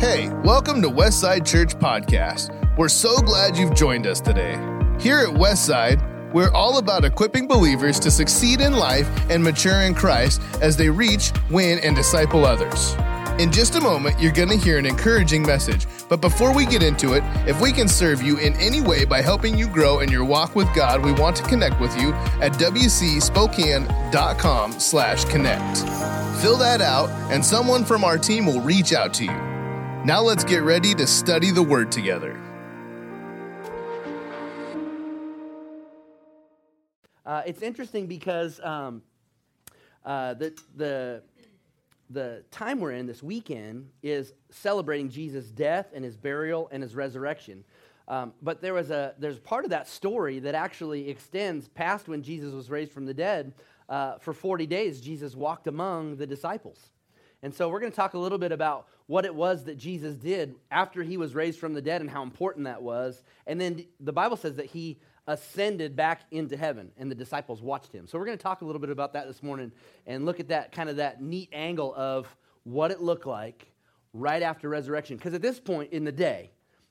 Hey, welcome to Westside Church Podcast. We're so glad you've joined us today. Here at Westside, we're all about equipping believers to succeed in life and mature in Christ as they reach, win, and disciple others. In just a moment, you're going to hear an encouraging message. But before we get into it, if we can serve you in any way by helping you grow in your walk with God, we want to connect with you at wcspokane.com slash connect. Fill that out, and someone from our team will reach out to you. Now let's get ready to study the Word together. Uh, it's interesting because um, uh, the, the, the time we're in this weekend is celebrating Jesus' death and his burial and his resurrection. Um, but there was a, there's part of that story that actually extends past when Jesus was raised from the dead. Uh, for 40 days, Jesus walked among the disciples. And so we're going to talk a little bit about what it was that Jesus did after he was raised from the dead and how important that was. And then the Bible says that he ascended back into heaven and the disciples watched him. So we're going to talk a little bit about that this morning and look at that kind of that neat angle of what it looked like right after resurrection. Because at this point in the day,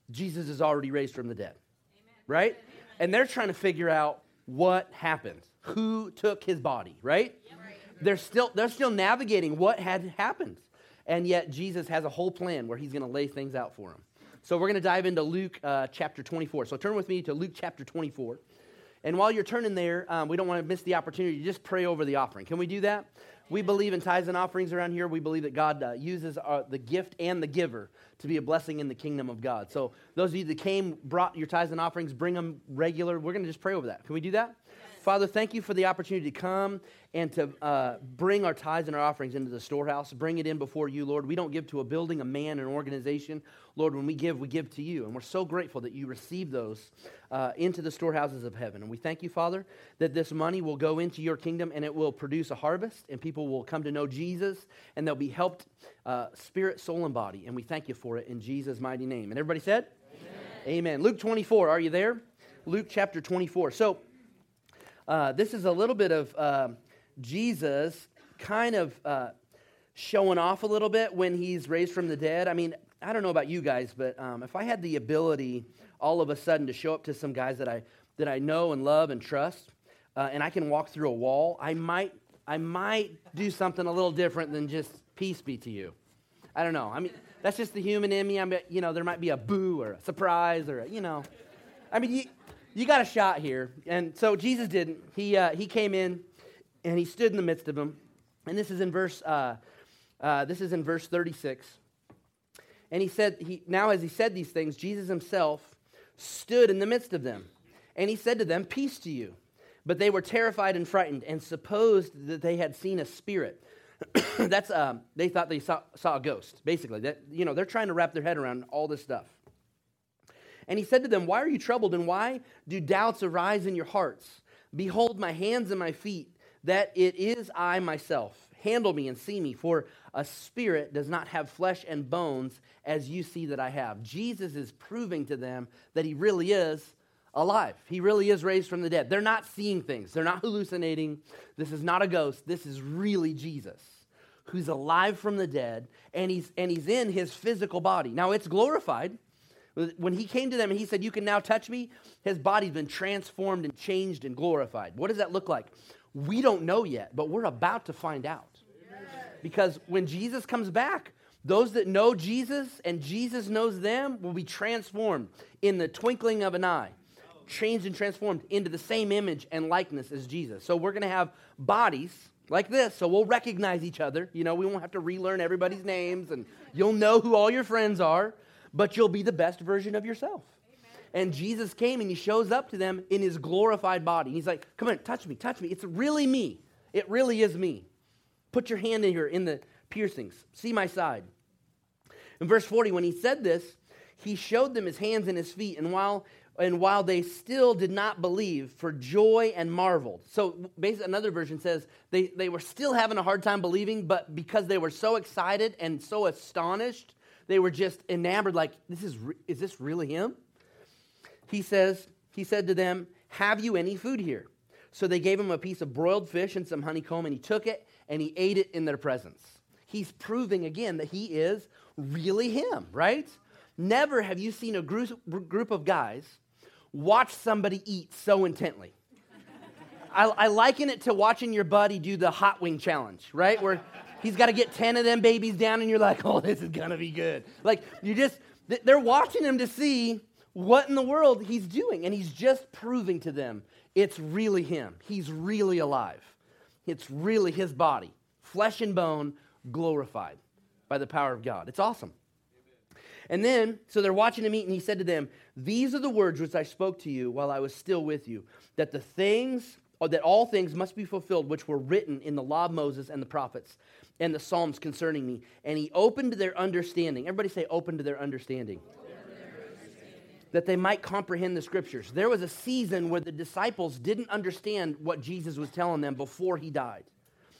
Jesus is already raised from the dead. Amen. Right? Amen. And they're trying to figure out what happened. Who took his body, right? Yep. They're still they're still navigating what had happened. And yet, Jesus has a whole plan where he's going to lay things out for them. So, we're going to dive into Luke uh, chapter 24. So, turn with me to Luke chapter 24. And while you're turning there, um, we don't want to miss the opportunity to just pray over the offering. Can we do that? We believe in tithes and offerings around here. We believe that God uh, uses our, uh, the gift and the giver to be a blessing in the kingdom of God. So, those of you that came, brought your tithes and offerings, bring them regular. We're going to just pray over that. Can we do that? Father, thank you for the opportunity to come and to uh, bring our tithes and our offerings into the storehouse, bring it in before you, Lord. We don't give to a building, a man, an organization. Lord, when we give, we give to you. And we're so grateful that you receive those uh, into the storehouses of heaven. And we thank you, Father, that this money will go into your kingdom and it will produce a harvest, and people will come to know Jesus, and they'll be helped uh, spirit, soul, and body. And we thank you for it in Jesus' mighty name. And everybody said? Amen. Amen. Luke 24, are you there? Luke chapter 24. So, uh, this is a little bit of uh, Jesus kind of uh, showing off a little bit when he's raised from the dead. I mean, I don't know about you guys, but um, if I had the ability all of a sudden to show up to some guys that I, that I know and love and trust, uh, and I can walk through a wall, I might, I might do something a little different than just peace be to you. I don't know. I mean, that's just the human in me. I mean, you know, there might be a boo or a surprise or, a, you know. I mean, you, you got a shot here. And so Jesus didn't. He, uh, he came in and he stood in the midst of them. And this is in verse, uh, uh, this is in verse 36. And he said, he, now as he said these things, Jesus himself stood in the midst of them. And he said to them, Peace to you. But they were terrified and frightened and supposed that they had seen a spirit. That's, um, they thought they saw, saw a ghost, basically. That, you know, they're trying to wrap their head around all this stuff. And he said to them, Why are you troubled, and why do doubts arise in your hearts? Behold, my hands and my feet, that it is I myself. Handle me and see me, for a spirit does not have flesh and bones as you see that I have. Jesus is proving to them that he really is alive. He really is raised from the dead. They're not seeing things, they're not hallucinating. This is not a ghost. This is really Jesus who's alive from the dead, and he's, and he's in his physical body. Now, it's glorified. When he came to them and he said, You can now touch me, his body's been transformed and changed and glorified. What does that look like? We don't know yet, but we're about to find out. Because when Jesus comes back, those that know Jesus and Jesus knows them will be transformed in the twinkling of an eye, changed and transformed into the same image and likeness as Jesus. So we're going to have bodies like this, so we'll recognize each other. You know, we won't have to relearn everybody's names, and you'll know who all your friends are but you'll be the best version of yourself. Amen. And Jesus came and he shows up to them in his glorified body. He's like, Come on, touch me, touch me. It's really me. It really is me. Put your hand in here in the piercings. See my side. In verse 40, when he said this, he showed them his hands and his feet, and while and while they still did not believe for joy and marveled. So basically another version says they, they were still having a hard time believing, but because they were so excited and so astonished, they were just enamored, like, this is, is this really him? He says, he said to them, Have you any food here? So they gave him a piece of broiled fish and some honeycomb, and he took it and he ate it in their presence. He's proving again that he is really him, right? Never have you seen a group, of guys watch somebody eat so intently. I, I liken it to watching your buddy do the hot wing challenge, right? Where he's got to get 10 of them babies down and you're like, oh, this is going to be good. Like, you just, they're watching him to see what in the world he's doing. And he's just proving to them it's really him. He's really alive. It's really his body, flesh and bone, glorified by the power of God. It's awesome. And then, so they're watching him eat, and he said to them, These are the words which I spoke to you while I was still with you, that the things, or that all things must be fulfilled which were written in the law of Moses and the prophets and the Psalms concerning me. And he opened their understanding. Everybody say, open to their understanding. That they might comprehend the scriptures. There was a season where the disciples didn't understand what Jesus was telling them before he died.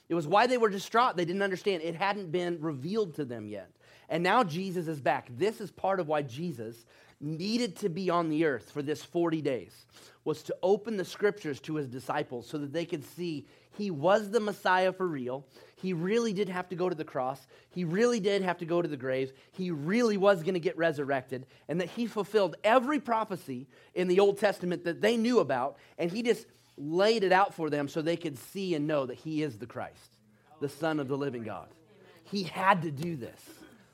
It was why they were distraught. They didn't understand. It hadn't been revealed to them yet. And now Jesus is back. This is part of why Jesus needed to be on the earth for this 40 days was to open the scriptures to his disciples so that they could see he was the Messiah for real. He really did have to go to the cross. He really did have to go to the grave. He really was going to get resurrected, and that he fulfilled every prophecy in the Old Testament that they knew about, and he just laid it out for them so they could see and know that he is the Christ, the Son of the living God. He had to do this.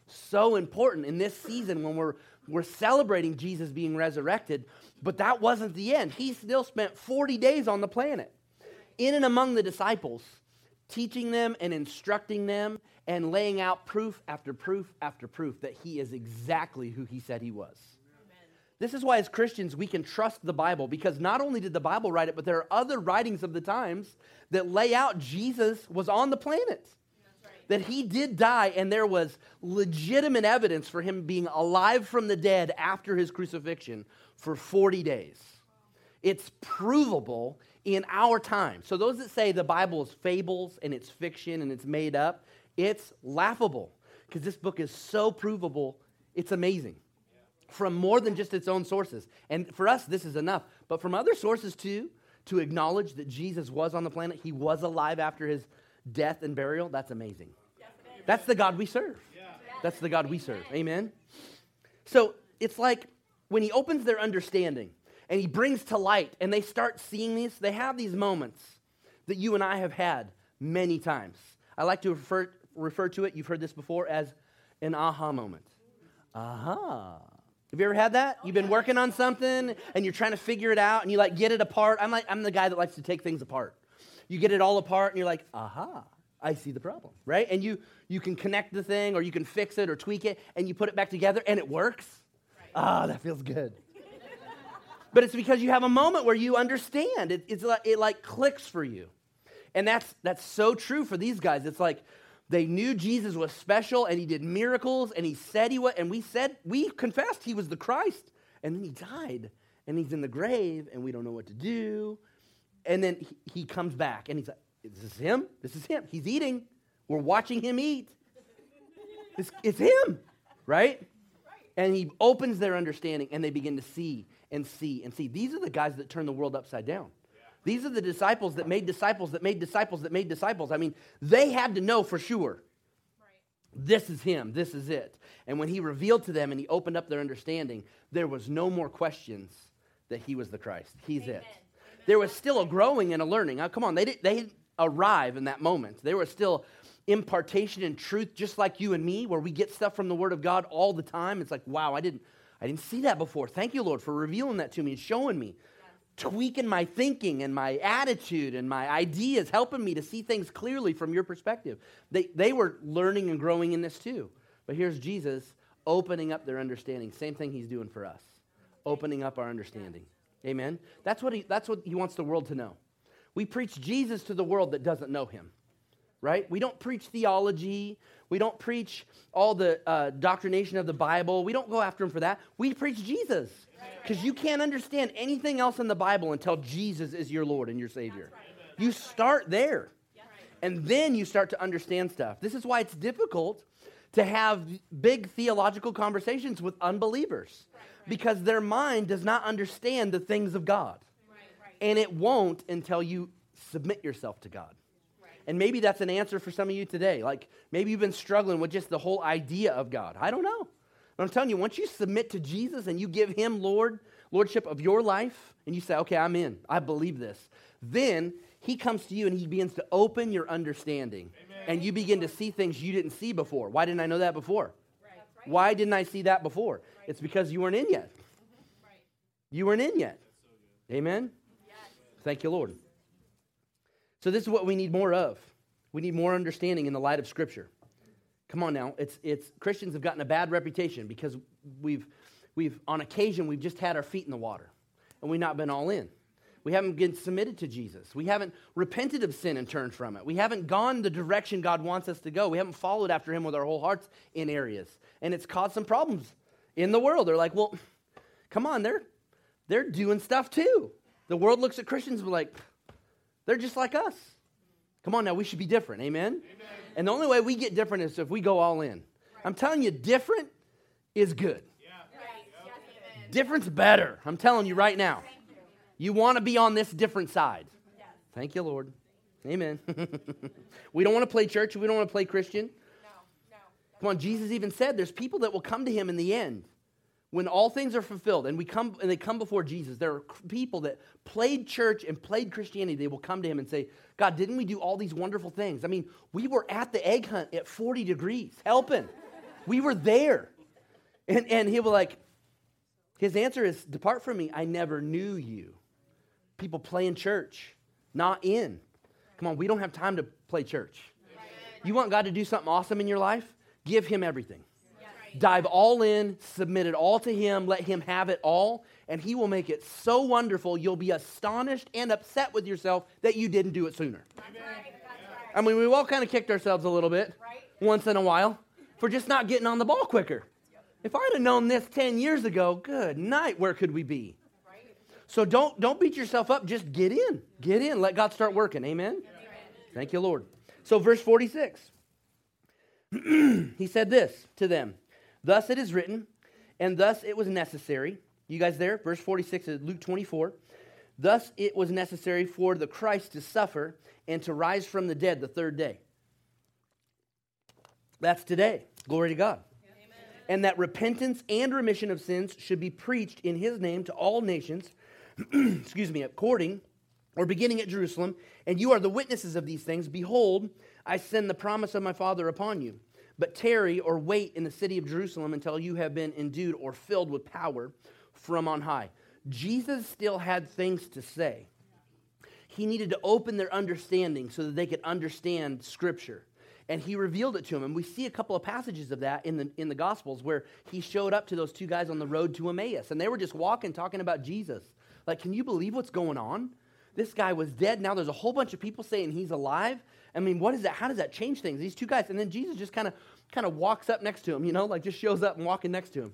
So important in this season when we're, we're celebrating Jesus being resurrected, but that wasn't the end. He still spent 40 days on the planet in and among the disciples, teaching them and instructing them and laying out proof after proof after proof that he is exactly who he said he was. This is why, as Christians, we can trust the Bible because not only did the Bible write it, but there are other writings of the times that lay out Jesus was on the planet. That he did die, and there was legitimate evidence for him being alive from the dead after his crucifixion for 40 days. It's provable in our time. So, those that say the Bible is fables and it's fiction and it's made up, it's laughable because this book is so provable, it's amazing. From more than just its own sources. And for us, this is enough. But from other sources too, to acknowledge that Jesus was on the planet, he was alive after his death and burial, that's amazing. That's the God we serve. That's the God we serve. Amen. So it's like when he opens their understanding, and he brings to light, and they start seeing these. They have these moments that you and I have had many times. I like to refer, refer to it, you've heard this before, as an aha moment. Aha. Have you ever had that? You've been working on something and you're trying to figure it out and you like get it apart. I'm like I'm the guy that likes to take things apart. You get it all apart and you're like, "Aha, I see the problem." Right? And you you can connect the thing or you can fix it or tweak it and you put it back together and it works. Right. Ah, that feels good but it's because you have a moment where you understand. It, it's like, it like clicks for you. And that's, that's so true for these guys. It's like they knew Jesus was special and he did miracles and he said he was, and we said, we confessed he was the Christ. And then he died and he's in the grave and we don't know what to do. And then he, he comes back and he's like, this is him? This is him. He's eating. We're watching him eat. It's, it's him, right? And he opens their understanding and they begin to see and see and see. These are the guys that turn the world upside down. These are the disciples that made disciples that made disciples that made disciples. I mean, they had to know for sure this is him, this is it. And when he revealed to them and he opened up their understanding, there was no more questions that he was the Christ. He's Amen. it. Amen. There was still a growing and a learning. Now, come on, they, did, they didn't arrive in that moment. There was still impartation and truth, just like you and me, where we get stuff from the Word of God all the time. It's like, wow, I didn't, I didn't see that before. Thank you, Lord, for revealing that to me and showing me, tweaking my thinking and my attitude and my ideas, helping me to see things clearly from your perspective. They, they were learning and growing in this too. But here's Jesus opening up their understanding. Same thing he's doing for us, opening up our understanding. Amen? That's what he, that's what he wants the world to know. We preach Jesus to the world that doesn't know him right? We don't preach theology. We don't preach all the uh, doctrination of the Bible. We don't go after him for that. We preach Jesus because you can't understand anything else in the Bible until Jesus is your Lord and your Savior. You start there, and then you start to understand stuff. This is why it's difficult to have big theological conversations with unbelievers because their mind does not understand the things of God. And it won't until you submit yourself to God And maybe that's an answer for some of you today. Like maybe you've been struggling with just the whole idea of God. I don't know. But I'm telling you, once you submit to Jesus and you give him Lord, lordship of your life, and you say, okay, I'm in, I believe this, then he comes to you and he begins to open your understanding. Amen. And you begin to see things you didn't see before. Why didn't I know that before? Right. Why didn't I see that before? Right. It's because you weren't in yet. Mm-hmm. Right. You weren't in yet. So Amen? Yes. Thank you, Lord. So, this is what we need more of. We need more understanding in the light of Scripture. Come on now. It's, it's, Christians have gotten a bad reputation because we've, we've, on occasion, we've just had our feet in the water and we've not been all in. We haven't been submitted to Jesus. We haven't repented of sin and turned from it. We haven't gone the direction God wants us to go. We haven't followed after Him with our whole hearts in areas. And it's caused some problems in the world. They're like, well, come on, they're, they're doing stuff too. The world looks at Christians and like, they're just like us. Come on now, we should be different. Amen? Amen. And the only way we get different is if we go all in. Right. I'm telling you, different is good. Yeah. Right. Different's better. I'm telling you right now. You want to be on this different side. Yes. Thank you, Lord. Amen. we don't want to play church. We don't want to play Christian. No, no. Come on, Jesus even said there's people that will come to him in the end when all things are fulfilled and we come and they come before Jesus. There are people that played church and played Christianity. They will come to him and say, God, didn't we do all these wonderful things? I mean, we were at the egg hunt at 40 degrees helping. we were there. And, and he will like, his answer is, Depart from me. I never knew you people play in church, not in. Come on, we don't have time to play church. You want God to do something awesome in your life? Give Him everything. Dive all in, submit it all to Him, let Him have it all, and He will make it so wonderful you'll be astonished and upset with yourself that you didn't do it sooner. I mean, we've all kind of kicked ourselves a little bit once in a while for just not getting on the ball quicker. If I'd have known this 10 years ago, good night, where could we be? So don't, don't beat yourself up. Just get in. Get in. Let God start working. Amen? Amen. Thank you, Lord. So, verse 46. he said this to them Thus it is written, and thus it was necessary. You guys there? Verse 46 of Luke 24. Thus it was necessary for the Christ to suffer and to rise from the dead the third day. That's today. Glory to God. Amen. And that repentance and remission of sins should be preached in his name to all nations excuse me, according or beginning at Jerusalem, and you are the witnesses of these things. Behold, I send the promise of my Father upon you. But tarry or wait in the city of Jerusalem until you have been endued or filled with power from on high. Jesus still had things to say. He needed to open their understanding so that they could understand Scripture. And he revealed it to them. And we see a couple of passages of that in the, in the Gospels where he showed up to those two guys on the road to Emmaus. And they were just walking, talking about Jesus. Like, can you believe what's going on? This guy was dead. Now there's a whole bunch of people saying he's alive. I mean, what is that? How does that change things? These two guys, and then Jesus just kind of kind of walks up next to him, you know, like just shows up and walking next to him.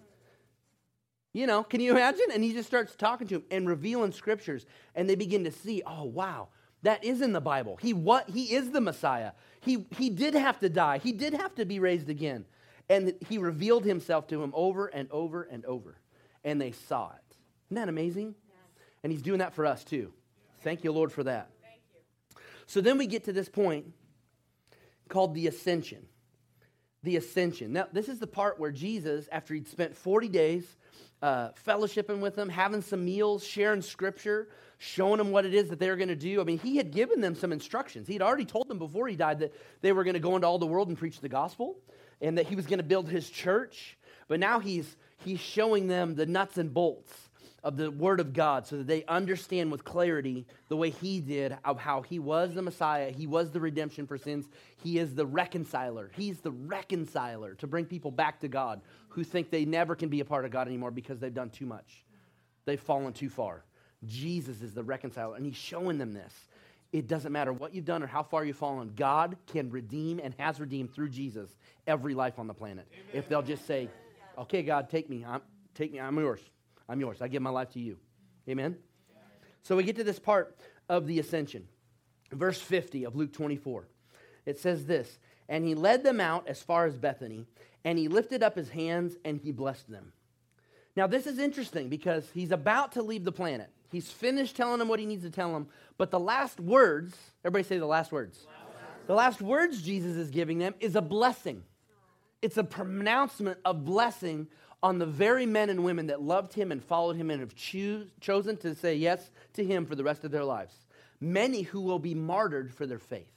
You know, can you imagine? And he just starts talking to him and revealing scriptures, and they begin to see, oh wow, that is in the Bible. He what he is the Messiah. He he did have to die. He did have to be raised again. And he revealed himself to him over and over and over. And they saw it. Isn't that amazing? And He's doing that for us too. Thank you, Lord, for that. So then we get to this point called the ascension. The ascension. Now, this is the part where Jesus, after he'd spent 40 days uh, fellowshipping with them, having some meals, sharing scripture, showing them what it is that they were going to do. I mean, he had given them some instructions. He'd already told them before he died that they were going to go into all the world and preach the gospel and that he was going to build his church. But now he's, he's showing them the nuts and bolts of the Word of God so that they understand with clarity the way He did of how He was the Messiah, He was the redemption for sins, He is the reconciler. He's the reconciler to bring people back to God who think they never can be a part of God anymore because they've done too much. They've fallen too far. Jesus is the reconciler, and He's showing them this. It doesn't matter what you've done or how far you've fallen, God can redeem and has redeemed through Jesus every life on the planet. Amen. If they'll just say, Okay, God, take me. I'm, take me. I'm yours. I'm yours. I give my life to you. Amen? So we get to this part of the ascension. Verse 50 of Luke 24. It says this And he led them out as far as Bethany, and he lifted up his hands and he blessed them. Now, this is interesting because he's about to leave the planet. He's finished telling them what he needs to tell them, but the last words, everybody say the last words. The last words Jesus is giving them is a blessing. It's a pronouncement of blessing on the very men and women that loved him and followed him and have chosen to say yes to him for the rest of their lives. Many who will be martyred for their faith.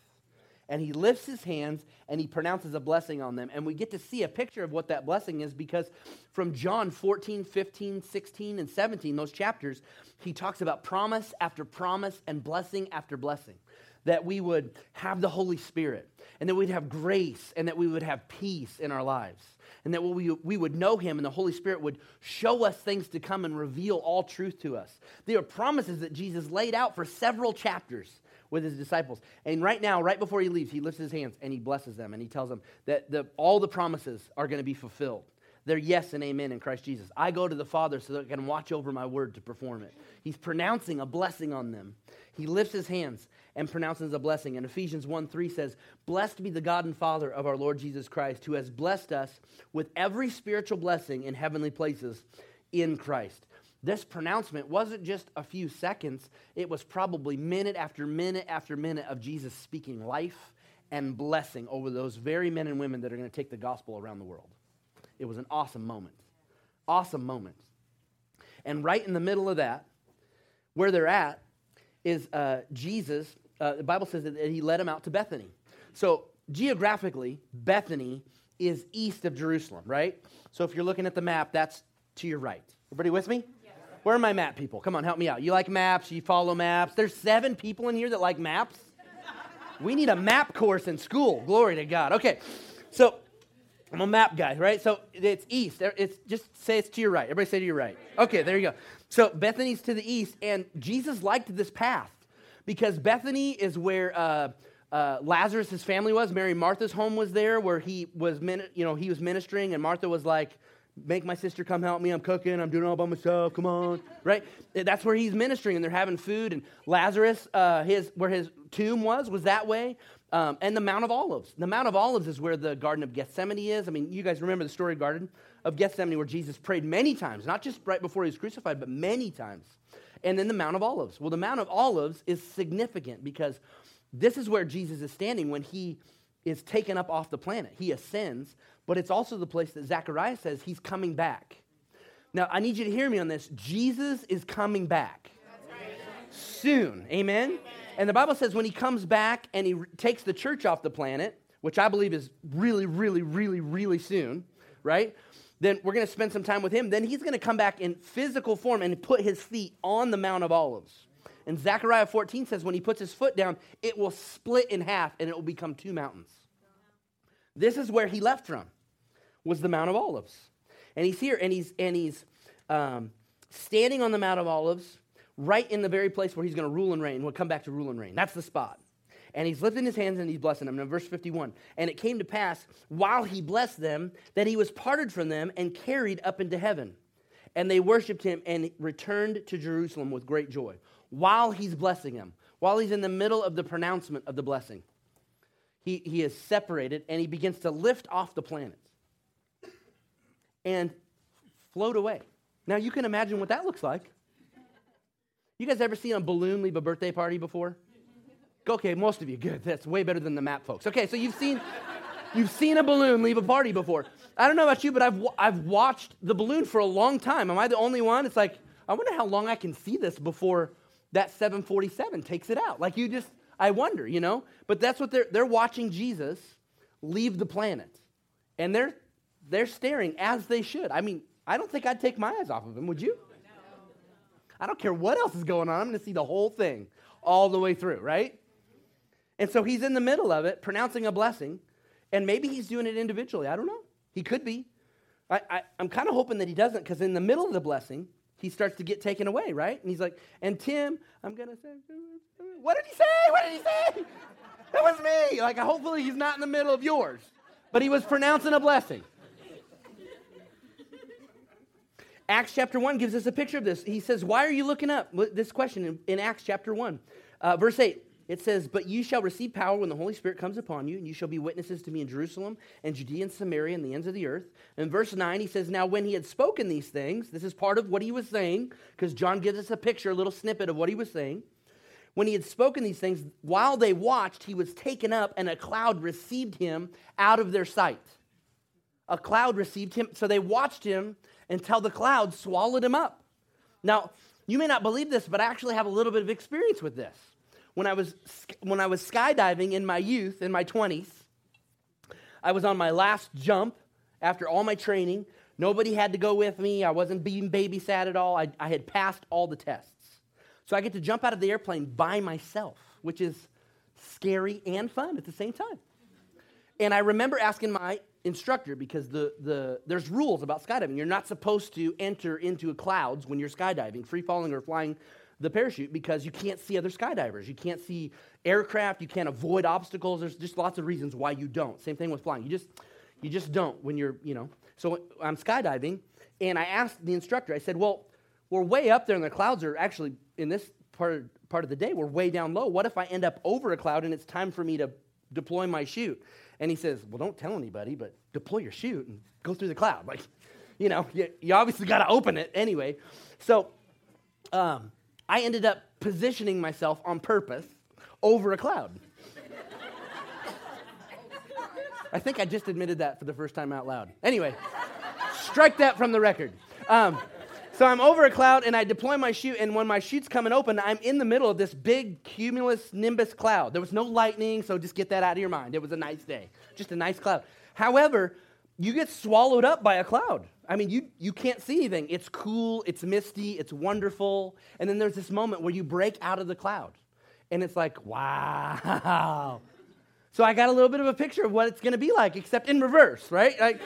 And he lifts his hands and he pronounces a blessing on them. And we get to see a picture of what that blessing is because from John 14, 15, 16, and 17, those chapters, he talks about promise after promise and blessing after blessing that we would have the Holy Spirit, and that we'd have grace, and that we would have peace in our lives, and that we, we would know Him, and the Holy Spirit would show us things to come and reveal all truth to us. There are promises that Jesus laid out for several chapters with his disciples. And right now, right before he leaves, he lifts his hands and he blesses them, and he tells them that the, all the promises are going to be fulfilled. They're yes and amen in Christ Jesus. I go to the Father so that I can watch over my word to perform it. He's pronouncing a blessing on them. He lifts his hands and pronounces a blessing. And Ephesians 1 3 says, Blessed be the God and Father of our Lord Jesus Christ, who has blessed us with every spiritual blessing in heavenly places in Christ. This pronouncement wasn't just a few seconds, it was probably minute after minute after minute of Jesus speaking life and blessing over those very men and women that are going to take the gospel around the world. It was an awesome moment. Awesome moment. And right in the middle of that, where they're at, is uh, Jesus uh, the Bible says that he led him out to Bethany. So geographically, Bethany is east of Jerusalem, right? So if you're looking at the map, that's to your right. Everybody with me? Yes. Where are my map people? Come on, help me out. You like maps? You follow maps? There's seven people in here that like maps. we need a map course in school. Glory to God. Okay, so I'm a map guy, right? So it's east. It's just say it's to your right. Everybody say to your right. Okay, there you go. So Bethany's to the east, and Jesus liked this path because Bethany is where uh, uh, Lazarus' family was. Mary Martha's home was there, where he was, you know, he was ministering, and Martha was like, "Make my sister come help me. I'm cooking. I'm doing all by myself. Come on, right?" That's where he's ministering, and they're having food. And Lazarus, uh, his where his tomb was, was that way. Um, and the Mount of Olives. The Mount of Olives is where the Garden of Gethsemane is. I mean, you guys remember the story, Garden of Gethsemane, where Jesus prayed many times, not just right before he was crucified, but many times and then the Mount of Olives. Well, the Mount of Olives is significant because this is where Jesus is standing when he is taken up off the planet. He ascends, but it's also the place that Zechariah says he's coming back. Now, I need you to hear me on this. Jesus is coming back soon. Amen? Amen? And the Bible says when he comes back and he re- takes the church off the planet, which I believe is really, really, really, really soon, right? Then we're going to spend some time with him. Then he's going to come back in physical form and put his feet on the Mount of Olives. And Zechariah 14 says when he puts his foot down, it will split in half and it will become two mountains. This is where he left from, was the Mount of Olives. And he's here and he's, and he's um, standing on the Mount of Olives right in the very place where he's going to rule and reign. We'll come back to rule and reign. That's the spot. And he's lifting his hands and he's blessing them. In verse 51, and it came to pass while he blessed them that he was parted from them and carried up into heaven. And they worshiped him and returned to Jerusalem with great joy. While he's blessing them, while he's in the middle of the pronouncement of the blessing, he, he is separated and he begins to lift off the planets and float away. Now you can imagine what that looks like. You guys ever seen a balloon leave a birthday party before? Okay, most of you, good. That's way better than the map folks. Okay, so you've seen, you've seen a balloon leave a party before. I don't know about you, but I've, I've watched the balloon for a long time. Am I the only one? It's like, I wonder how long I can see this before that 747 takes it out. Like you just, I wonder, you know? But that's what they're, they're watching Jesus leave the planet. And they're, they're staring as they should. I mean, I don't think I'd take my eyes off of him, would you? I don't care what else is going on. I'm going to see the whole thing all the way through, right? And so he's in the middle of it, pronouncing a blessing, and maybe he's doing it individually. I don't know. He could be. I, I, am kind of hoping that he doesn't, because in the middle of the blessing, he starts to get taken away, right? And he's like, and Tim, I'm going to say, what did he say? What did he say? That was me. Like, hopefully he's not in the middle of yours. But he was pronouncing a blessing. Acts chapter 1 gives us a picture of this. He says, Why are you looking up? This question in, in Acts chapter 1. Uh, verse 8 it says, But you shall receive power when the Holy Spirit comes upon you, and you shall be witnesses to me in Jerusalem and Judea and Samaria and the ends of the earth. And verse 9, he says, Now when he had spoken these things, this is part of what he was saying, because John gives us a picture, a little snippet of what he was saying. When he had spoken these things, while they watched, he was taken up, and a cloud received him out of their sight. A cloud received him, so they watched him until the cloud swallowed him up. Now, you may not believe this, but I actually have a little bit of experience with this. When I was, when I was skydiving in my youth, in my 20s, I was on my last jump after all my training. Nobody had to go with me. I wasn't being babysat at all. I, I had passed all the tests. So I get to jump out of the airplane by myself, which is scary and fun at the same time. And I remember asking my instructor because the, the, there's rules about skydiving. You're not supposed to enter into clouds when you're skydiving, free falling or flying the parachute because you can't see other skydivers. You can't see aircraft. You can't avoid obstacles. There's just lots of reasons why you don't. Same thing with flying. You just, you just don't when you're, you know. So I'm skydiving, and I asked the instructor, I said, well, we're way up there, and the clouds are actually, in this part, part of the day, we're way down low. What if I end up over a cloud and it's time for me to deploy my chute? And he says, Well, don't tell anybody, but deploy your chute and go through the cloud. Like, you know, you, you obviously got to open it anyway. So um, I ended up positioning myself on purpose over a cloud. I think I just admitted that for the first time out loud. Anyway, strike that from the record. Um, so I'm over a cloud and I deploy my chute, and when my chute's coming open, I'm in the middle of this big cumulus nimbus cloud. There was no lightning, so just get that out of your mind. It was a nice day, just a nice cloud. However, you get swallowed up by a cloud. I mean, you, you can't see anything. It's cool, it's misty, it's wonderful. And then there's this moment where you break out of the cloud. And it's like, wow. So I got a little bit of a picture of what it's going to be like, except in reverse, right? Like,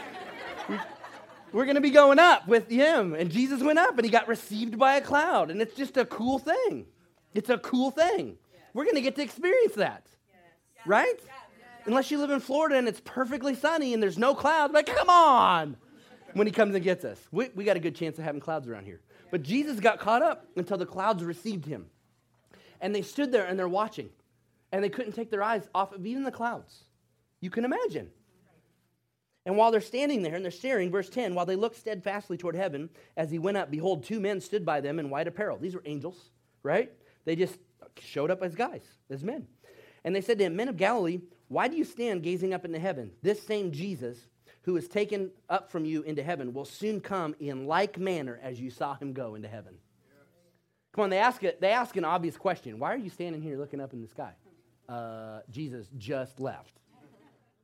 we're going to be going up with him. And Jesus went up and he got received by a cloud. And it's just a cool thing. It's a cool thing. We're going to get to experience that. Right? Unless you live in Florida and it's perfectly sunny and there's no clouds, like, come on. When he comes and gets us, we, we got a good chance of having clouds around here. But Jesus got caught up until the clouds received him. And they stood there and they're watching. And they couldn't take their eyes off of even the clouds. You can imagine. And while they're standing there and they're staring, verse 10, while they looked steadfastly toward heaven, as he went up, behold, two men stood by them in white apparel. These were angels, right? They just showed up as guys, as men. And they said to him, Men of Galilee, why do you stand gazing up into heaven? This same Jesus, who is taken up from you into heaven, will soon come in like manner as you saw him go into heaven. Come on, they ask, it, they ask an obvious question. Why are you standing here looking up in the sky? Uh, Jesus just left.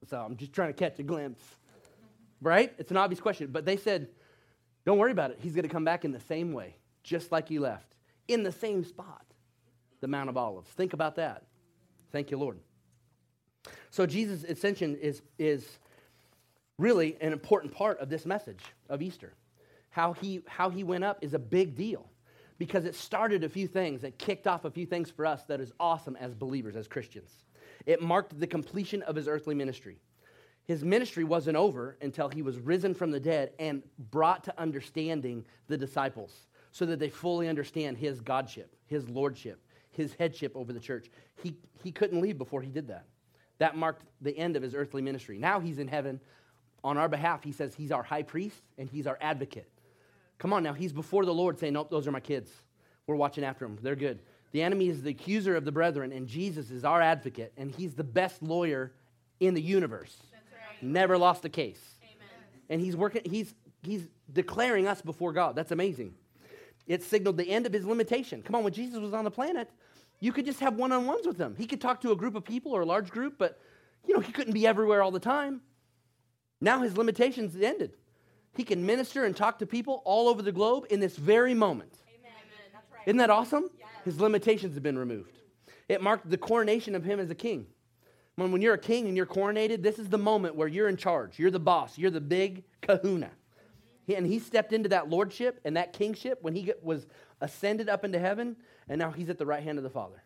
So I'm just trying to catch a glimpse right? It's an obvious question. But they said, don't worry about it. He's going to come back in the same way, just like he left, in the same spot, the Mount of Olives. Think about that. Thank you, Lord. So Jesus' ascension is, is really an important part of this message of Easter. How he, how he went up is a big deal because it started a few things. It kicked off a few things for us that is awesome as believers, as Christians. It marked the completion of his earthly ministry. His ministry wasn't over until he was risen from the dead and brought to understanding the disciples so that they fully understand his godship, his lordship, his headship over the church. He, he couldn't leave before he did that. That marked the end of his earthly ministry. Now he's in heaven. On our behalf, he says he's our high priest and he's our advocate. Come on now, he's before the Lord saying, Nope, those are my kids. We're watching after them. They're good. The enemy is the accuser of the brethren, and Jesus is our advocate, and he's the best lawyer in the universe. Never lost a case. Amen. And he's working, he's, he's declaring us before God. That's amazing. It signaled the end of his limitation. Come on, when Jesus was on the planet, you could just have one on ones with him. He could talk to a group of people or a large group, but you know, he couldn't be everywhere all the time. Now his limitations ended. He can minister and talk to people all over the globe in this very moment. Amen. Right. Isn't that awesome? Yes. His limitations have been removed. It marked the coronation of him as a king. When, when you're a king and you're coronated, this is the moment where you're in charge. You're the boss. You're the big kahuna. He, and he stepped into that lordship and that kingship when he was ascended up into heaven, and now he's at the right hand of the Father.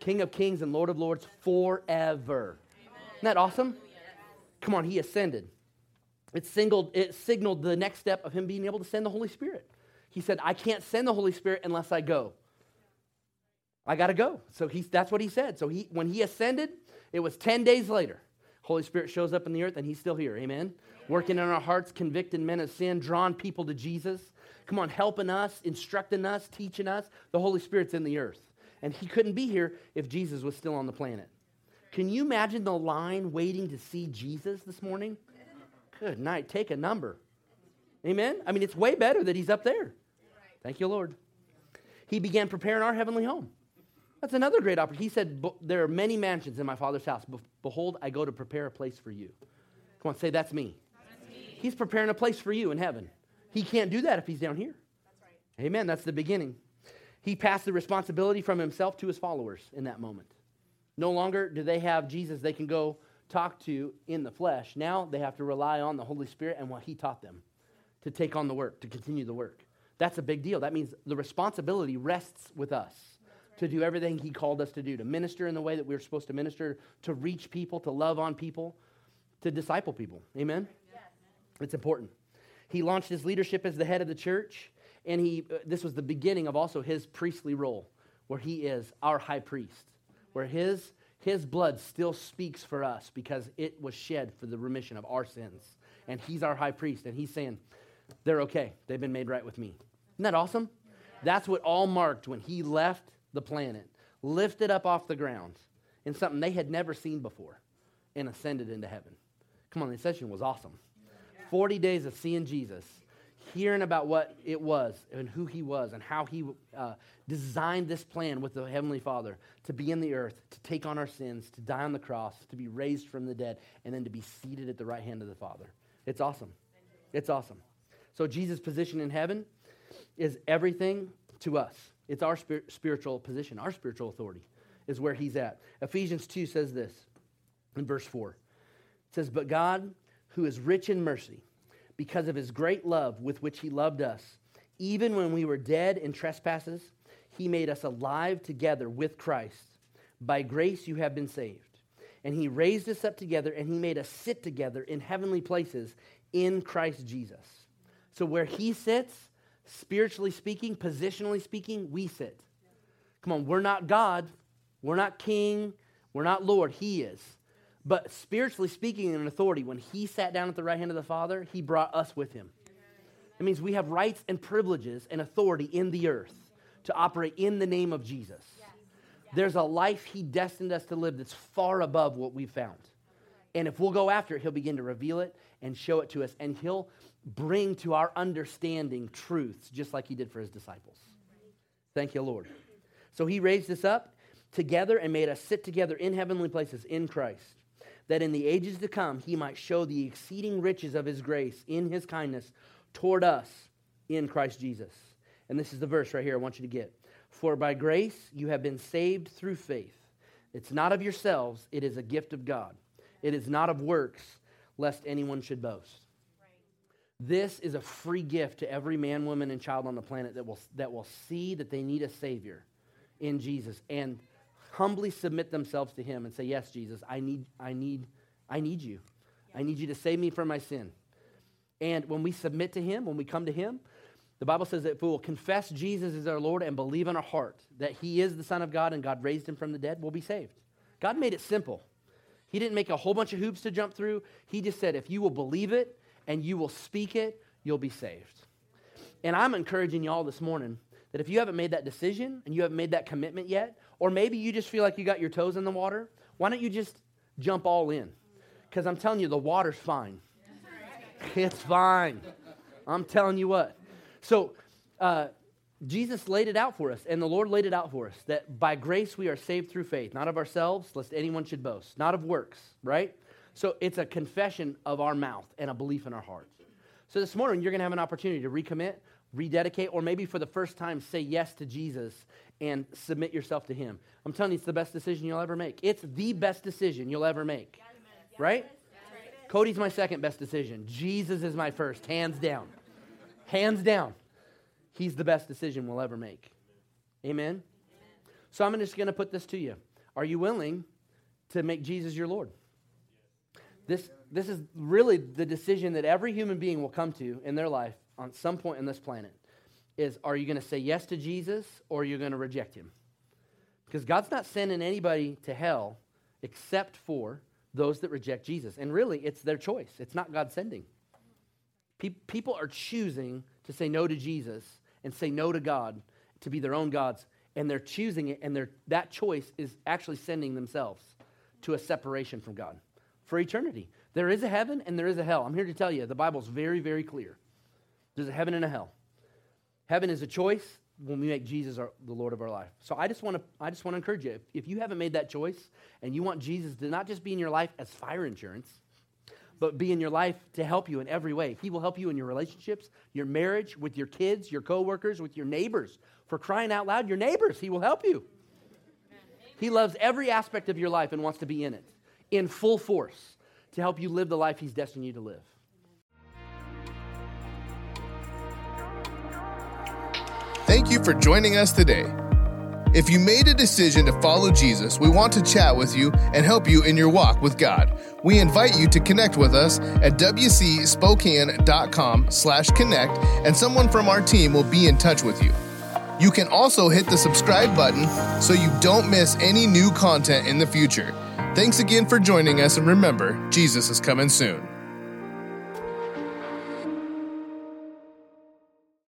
King of kings and Lord of lords forever. Amen. Isn't that awesome? Come on, he ascended. It signaled, it signaled the next step of him being able to send the Holy Spirit. He said, I can't send the Holy Spirit unless I go. I got to go. So he, that's what he said. So he, when he ascended, it was 10 days later. Holy Spirit shows up in the earth and he's still here. Amen. Working in our hearts, convicting men of sin, drawing people to Jesus. Come on, helping us, instructing us, teaching us. The Holy Spirit's in the earth. And he couldn't be here if Jesus was still on the planet. Can you imagine the line waiting to see Jesus this morning? Good night. Take a number. Amen? I mean, it's way better that he's up there. Thank you, Lord. He began preparing our heavenly home. That's another great opportunity. He said, There are many mansions in my Father's house. Behold, I go to prepare a place for you. Come on, say, That's me. That's me. He's preparing a place for you in heaven. He can't do that if he's down here. That's right. Amen. That's the beginning. He passed the responsibility from himself to his followers in that moment. No longer do they have Jesus they can go talk to in the flesh. Now they have to rely on the Holy Spirit and what he taught them to take on the work, to continue the work. That's a big deal. That means the responsibility rests with us to do everything he called us to do, to minister in the way that we are supposed to minister, to reach people, to love on people, to disciple people. Amen? Yes. It's important. He launched his leadership as the head of the church, and he, uh, this was the beginning of also his priestly role, where he is our high priest, where his, his blood still speaks for us because it was shed for the remission of our sins. And he's our high priest, and he's saying, they're okay. They've been made right with me. Isn't that awesome? That's what all marked when he left the planet, lifted up off the ground in something they had never seen before, and ascended into heaven. Come on, the ascension was awesome. 40 days of seeing Jesus, hearing about what it was and who he was and how he uh, designed this plan with the Heavenly Father to be in the earth, to take on our sins, to die on the cross, to be raised from the dead, and then to be seated at the right hand of the Father. It's awesome. It's awesome. So, Jesus' position in heaven is everything to us. It's our spir- spiritual position, our spiritual authority is where he's at. Ephesians 2 says this in verse 4. It says, But God, who is rich in mercy, because of his great love with which he loved us, even when we were dead in trespasses, he made us alive together with Christ. By grace you have been saved. And he raised us up together and he made us sit together in heavenly places in Christ Jesus. So where he sits, spiritually speaking, positionally speaking, we sit. Come on, we're not God, we're not king, we're not Lord, he is. But spiritually speaking, in authority, when he sat down at the right hand of the Father, he brought us with him. It means we have rights and privileges and authority in the earth to operate in the name of Jesus. There's a life he destined us to live that's far above what we've found. And if we'll go after it, he'll begin to reveal it and show it to us. And he'll bring to our understanding truths, just like he did for his disciples. Thank you, Lord. So he raised us up together and made us sit together in heavenly places in Christ, that in the ages to come he might show the exceeding riches of his grace in his kindness toward us in Christ Jesus. And this is the verse right here I want you to get. For by grace you have been saved through faith. It's not of yourselves, it is a gift of God. It is not of works, lest anyone should boast. This is a free gift to every man, woman, and child on the planet that will, that will see that they need a Savior in Jesus and humbly submit themselves to Him and say, Yes, Jesus, I need, I need, I need you. I need you to save me from my sin. And when we submit to Him, when we come to Him, the Bible says that if we will confess Jesus as our Lord and believe in our heart that He is the Son of God and God raised Him from the dead, we'll be saved. God made it simple. He didn't make a whole bunch of hoops to jump through. He just said, if you will believe it and you will speak it, you'll be saved. And I'm encouraging you all this morning that if you haven't made that decision and you haven't made that commitment yet, or maybe you just feel like you got your toes in the water, why don't you just jump all in? Because I'm telling you, the water's fine. It's fine. I'm telling you what. So, uh, Jesus laid it out for us, and the Lord laid it out for us that by grace we are saved through faith, not of ourselves, lest anyone should boast, not of works, right? So it's a confession of our mouth and a belief in our hearts. So this morning, you're going to have an opportunity to recommit, rededicate, or maybe for the first time, say yes to Jesus and submit yourself to Him. I'm telling you, it's the best decision you'll ever make. It's the best decision you'll ever make. Right? Cody's my second best decision. Jesus is my first, hands down. Hands down. He's the best decision we'll ever make. Amen? So I'm just going to put this to you. Are you willing to make Jesus your Lord? This, this is really the decision that every human being will come to in their life on some point in this planet is are you going to say yes to Jesus or are you going to reject him? Because God's not sending anybody to hell except for those that reject Jesus. And really, it's their choice. It's not God sending. Pe- people are choosing to say no to Jesus and say no to God, to be their own gods, and they're choosing it, and that choice is actually sending themselves to a separation from God for eternity. There is a heaven and there is a hell. I'm here to tell you, the Bible's very, very clear. There's a heaven and a hell. Heaven is a choice when we make Jesus our, the Lord of our life. So I just want to I just want to encourage you. If, if you haven't made that choice and you want Jesus to not just be in your life as fire insurance, but be in your life to help you in every way. He will help you in your relationships, your marriage, with your kids, your coworkers, with your neighbors. For crying out loud, your neighbors, he will help you. He loves every aspect of your life and wants to be in it in full force to help you live the life he's destined you to live. You for joining us today. If you made a decision to follow Jesus, we want to chat with you and help you in your walk with God. We invite you to connect with us at wcspokane.com slash connect, and someone from our team will be in touch with you. You can also hit the subscribe button so you don't miss any new content in the future. Thanks again for joining us, and remember, Jesus is coming soon.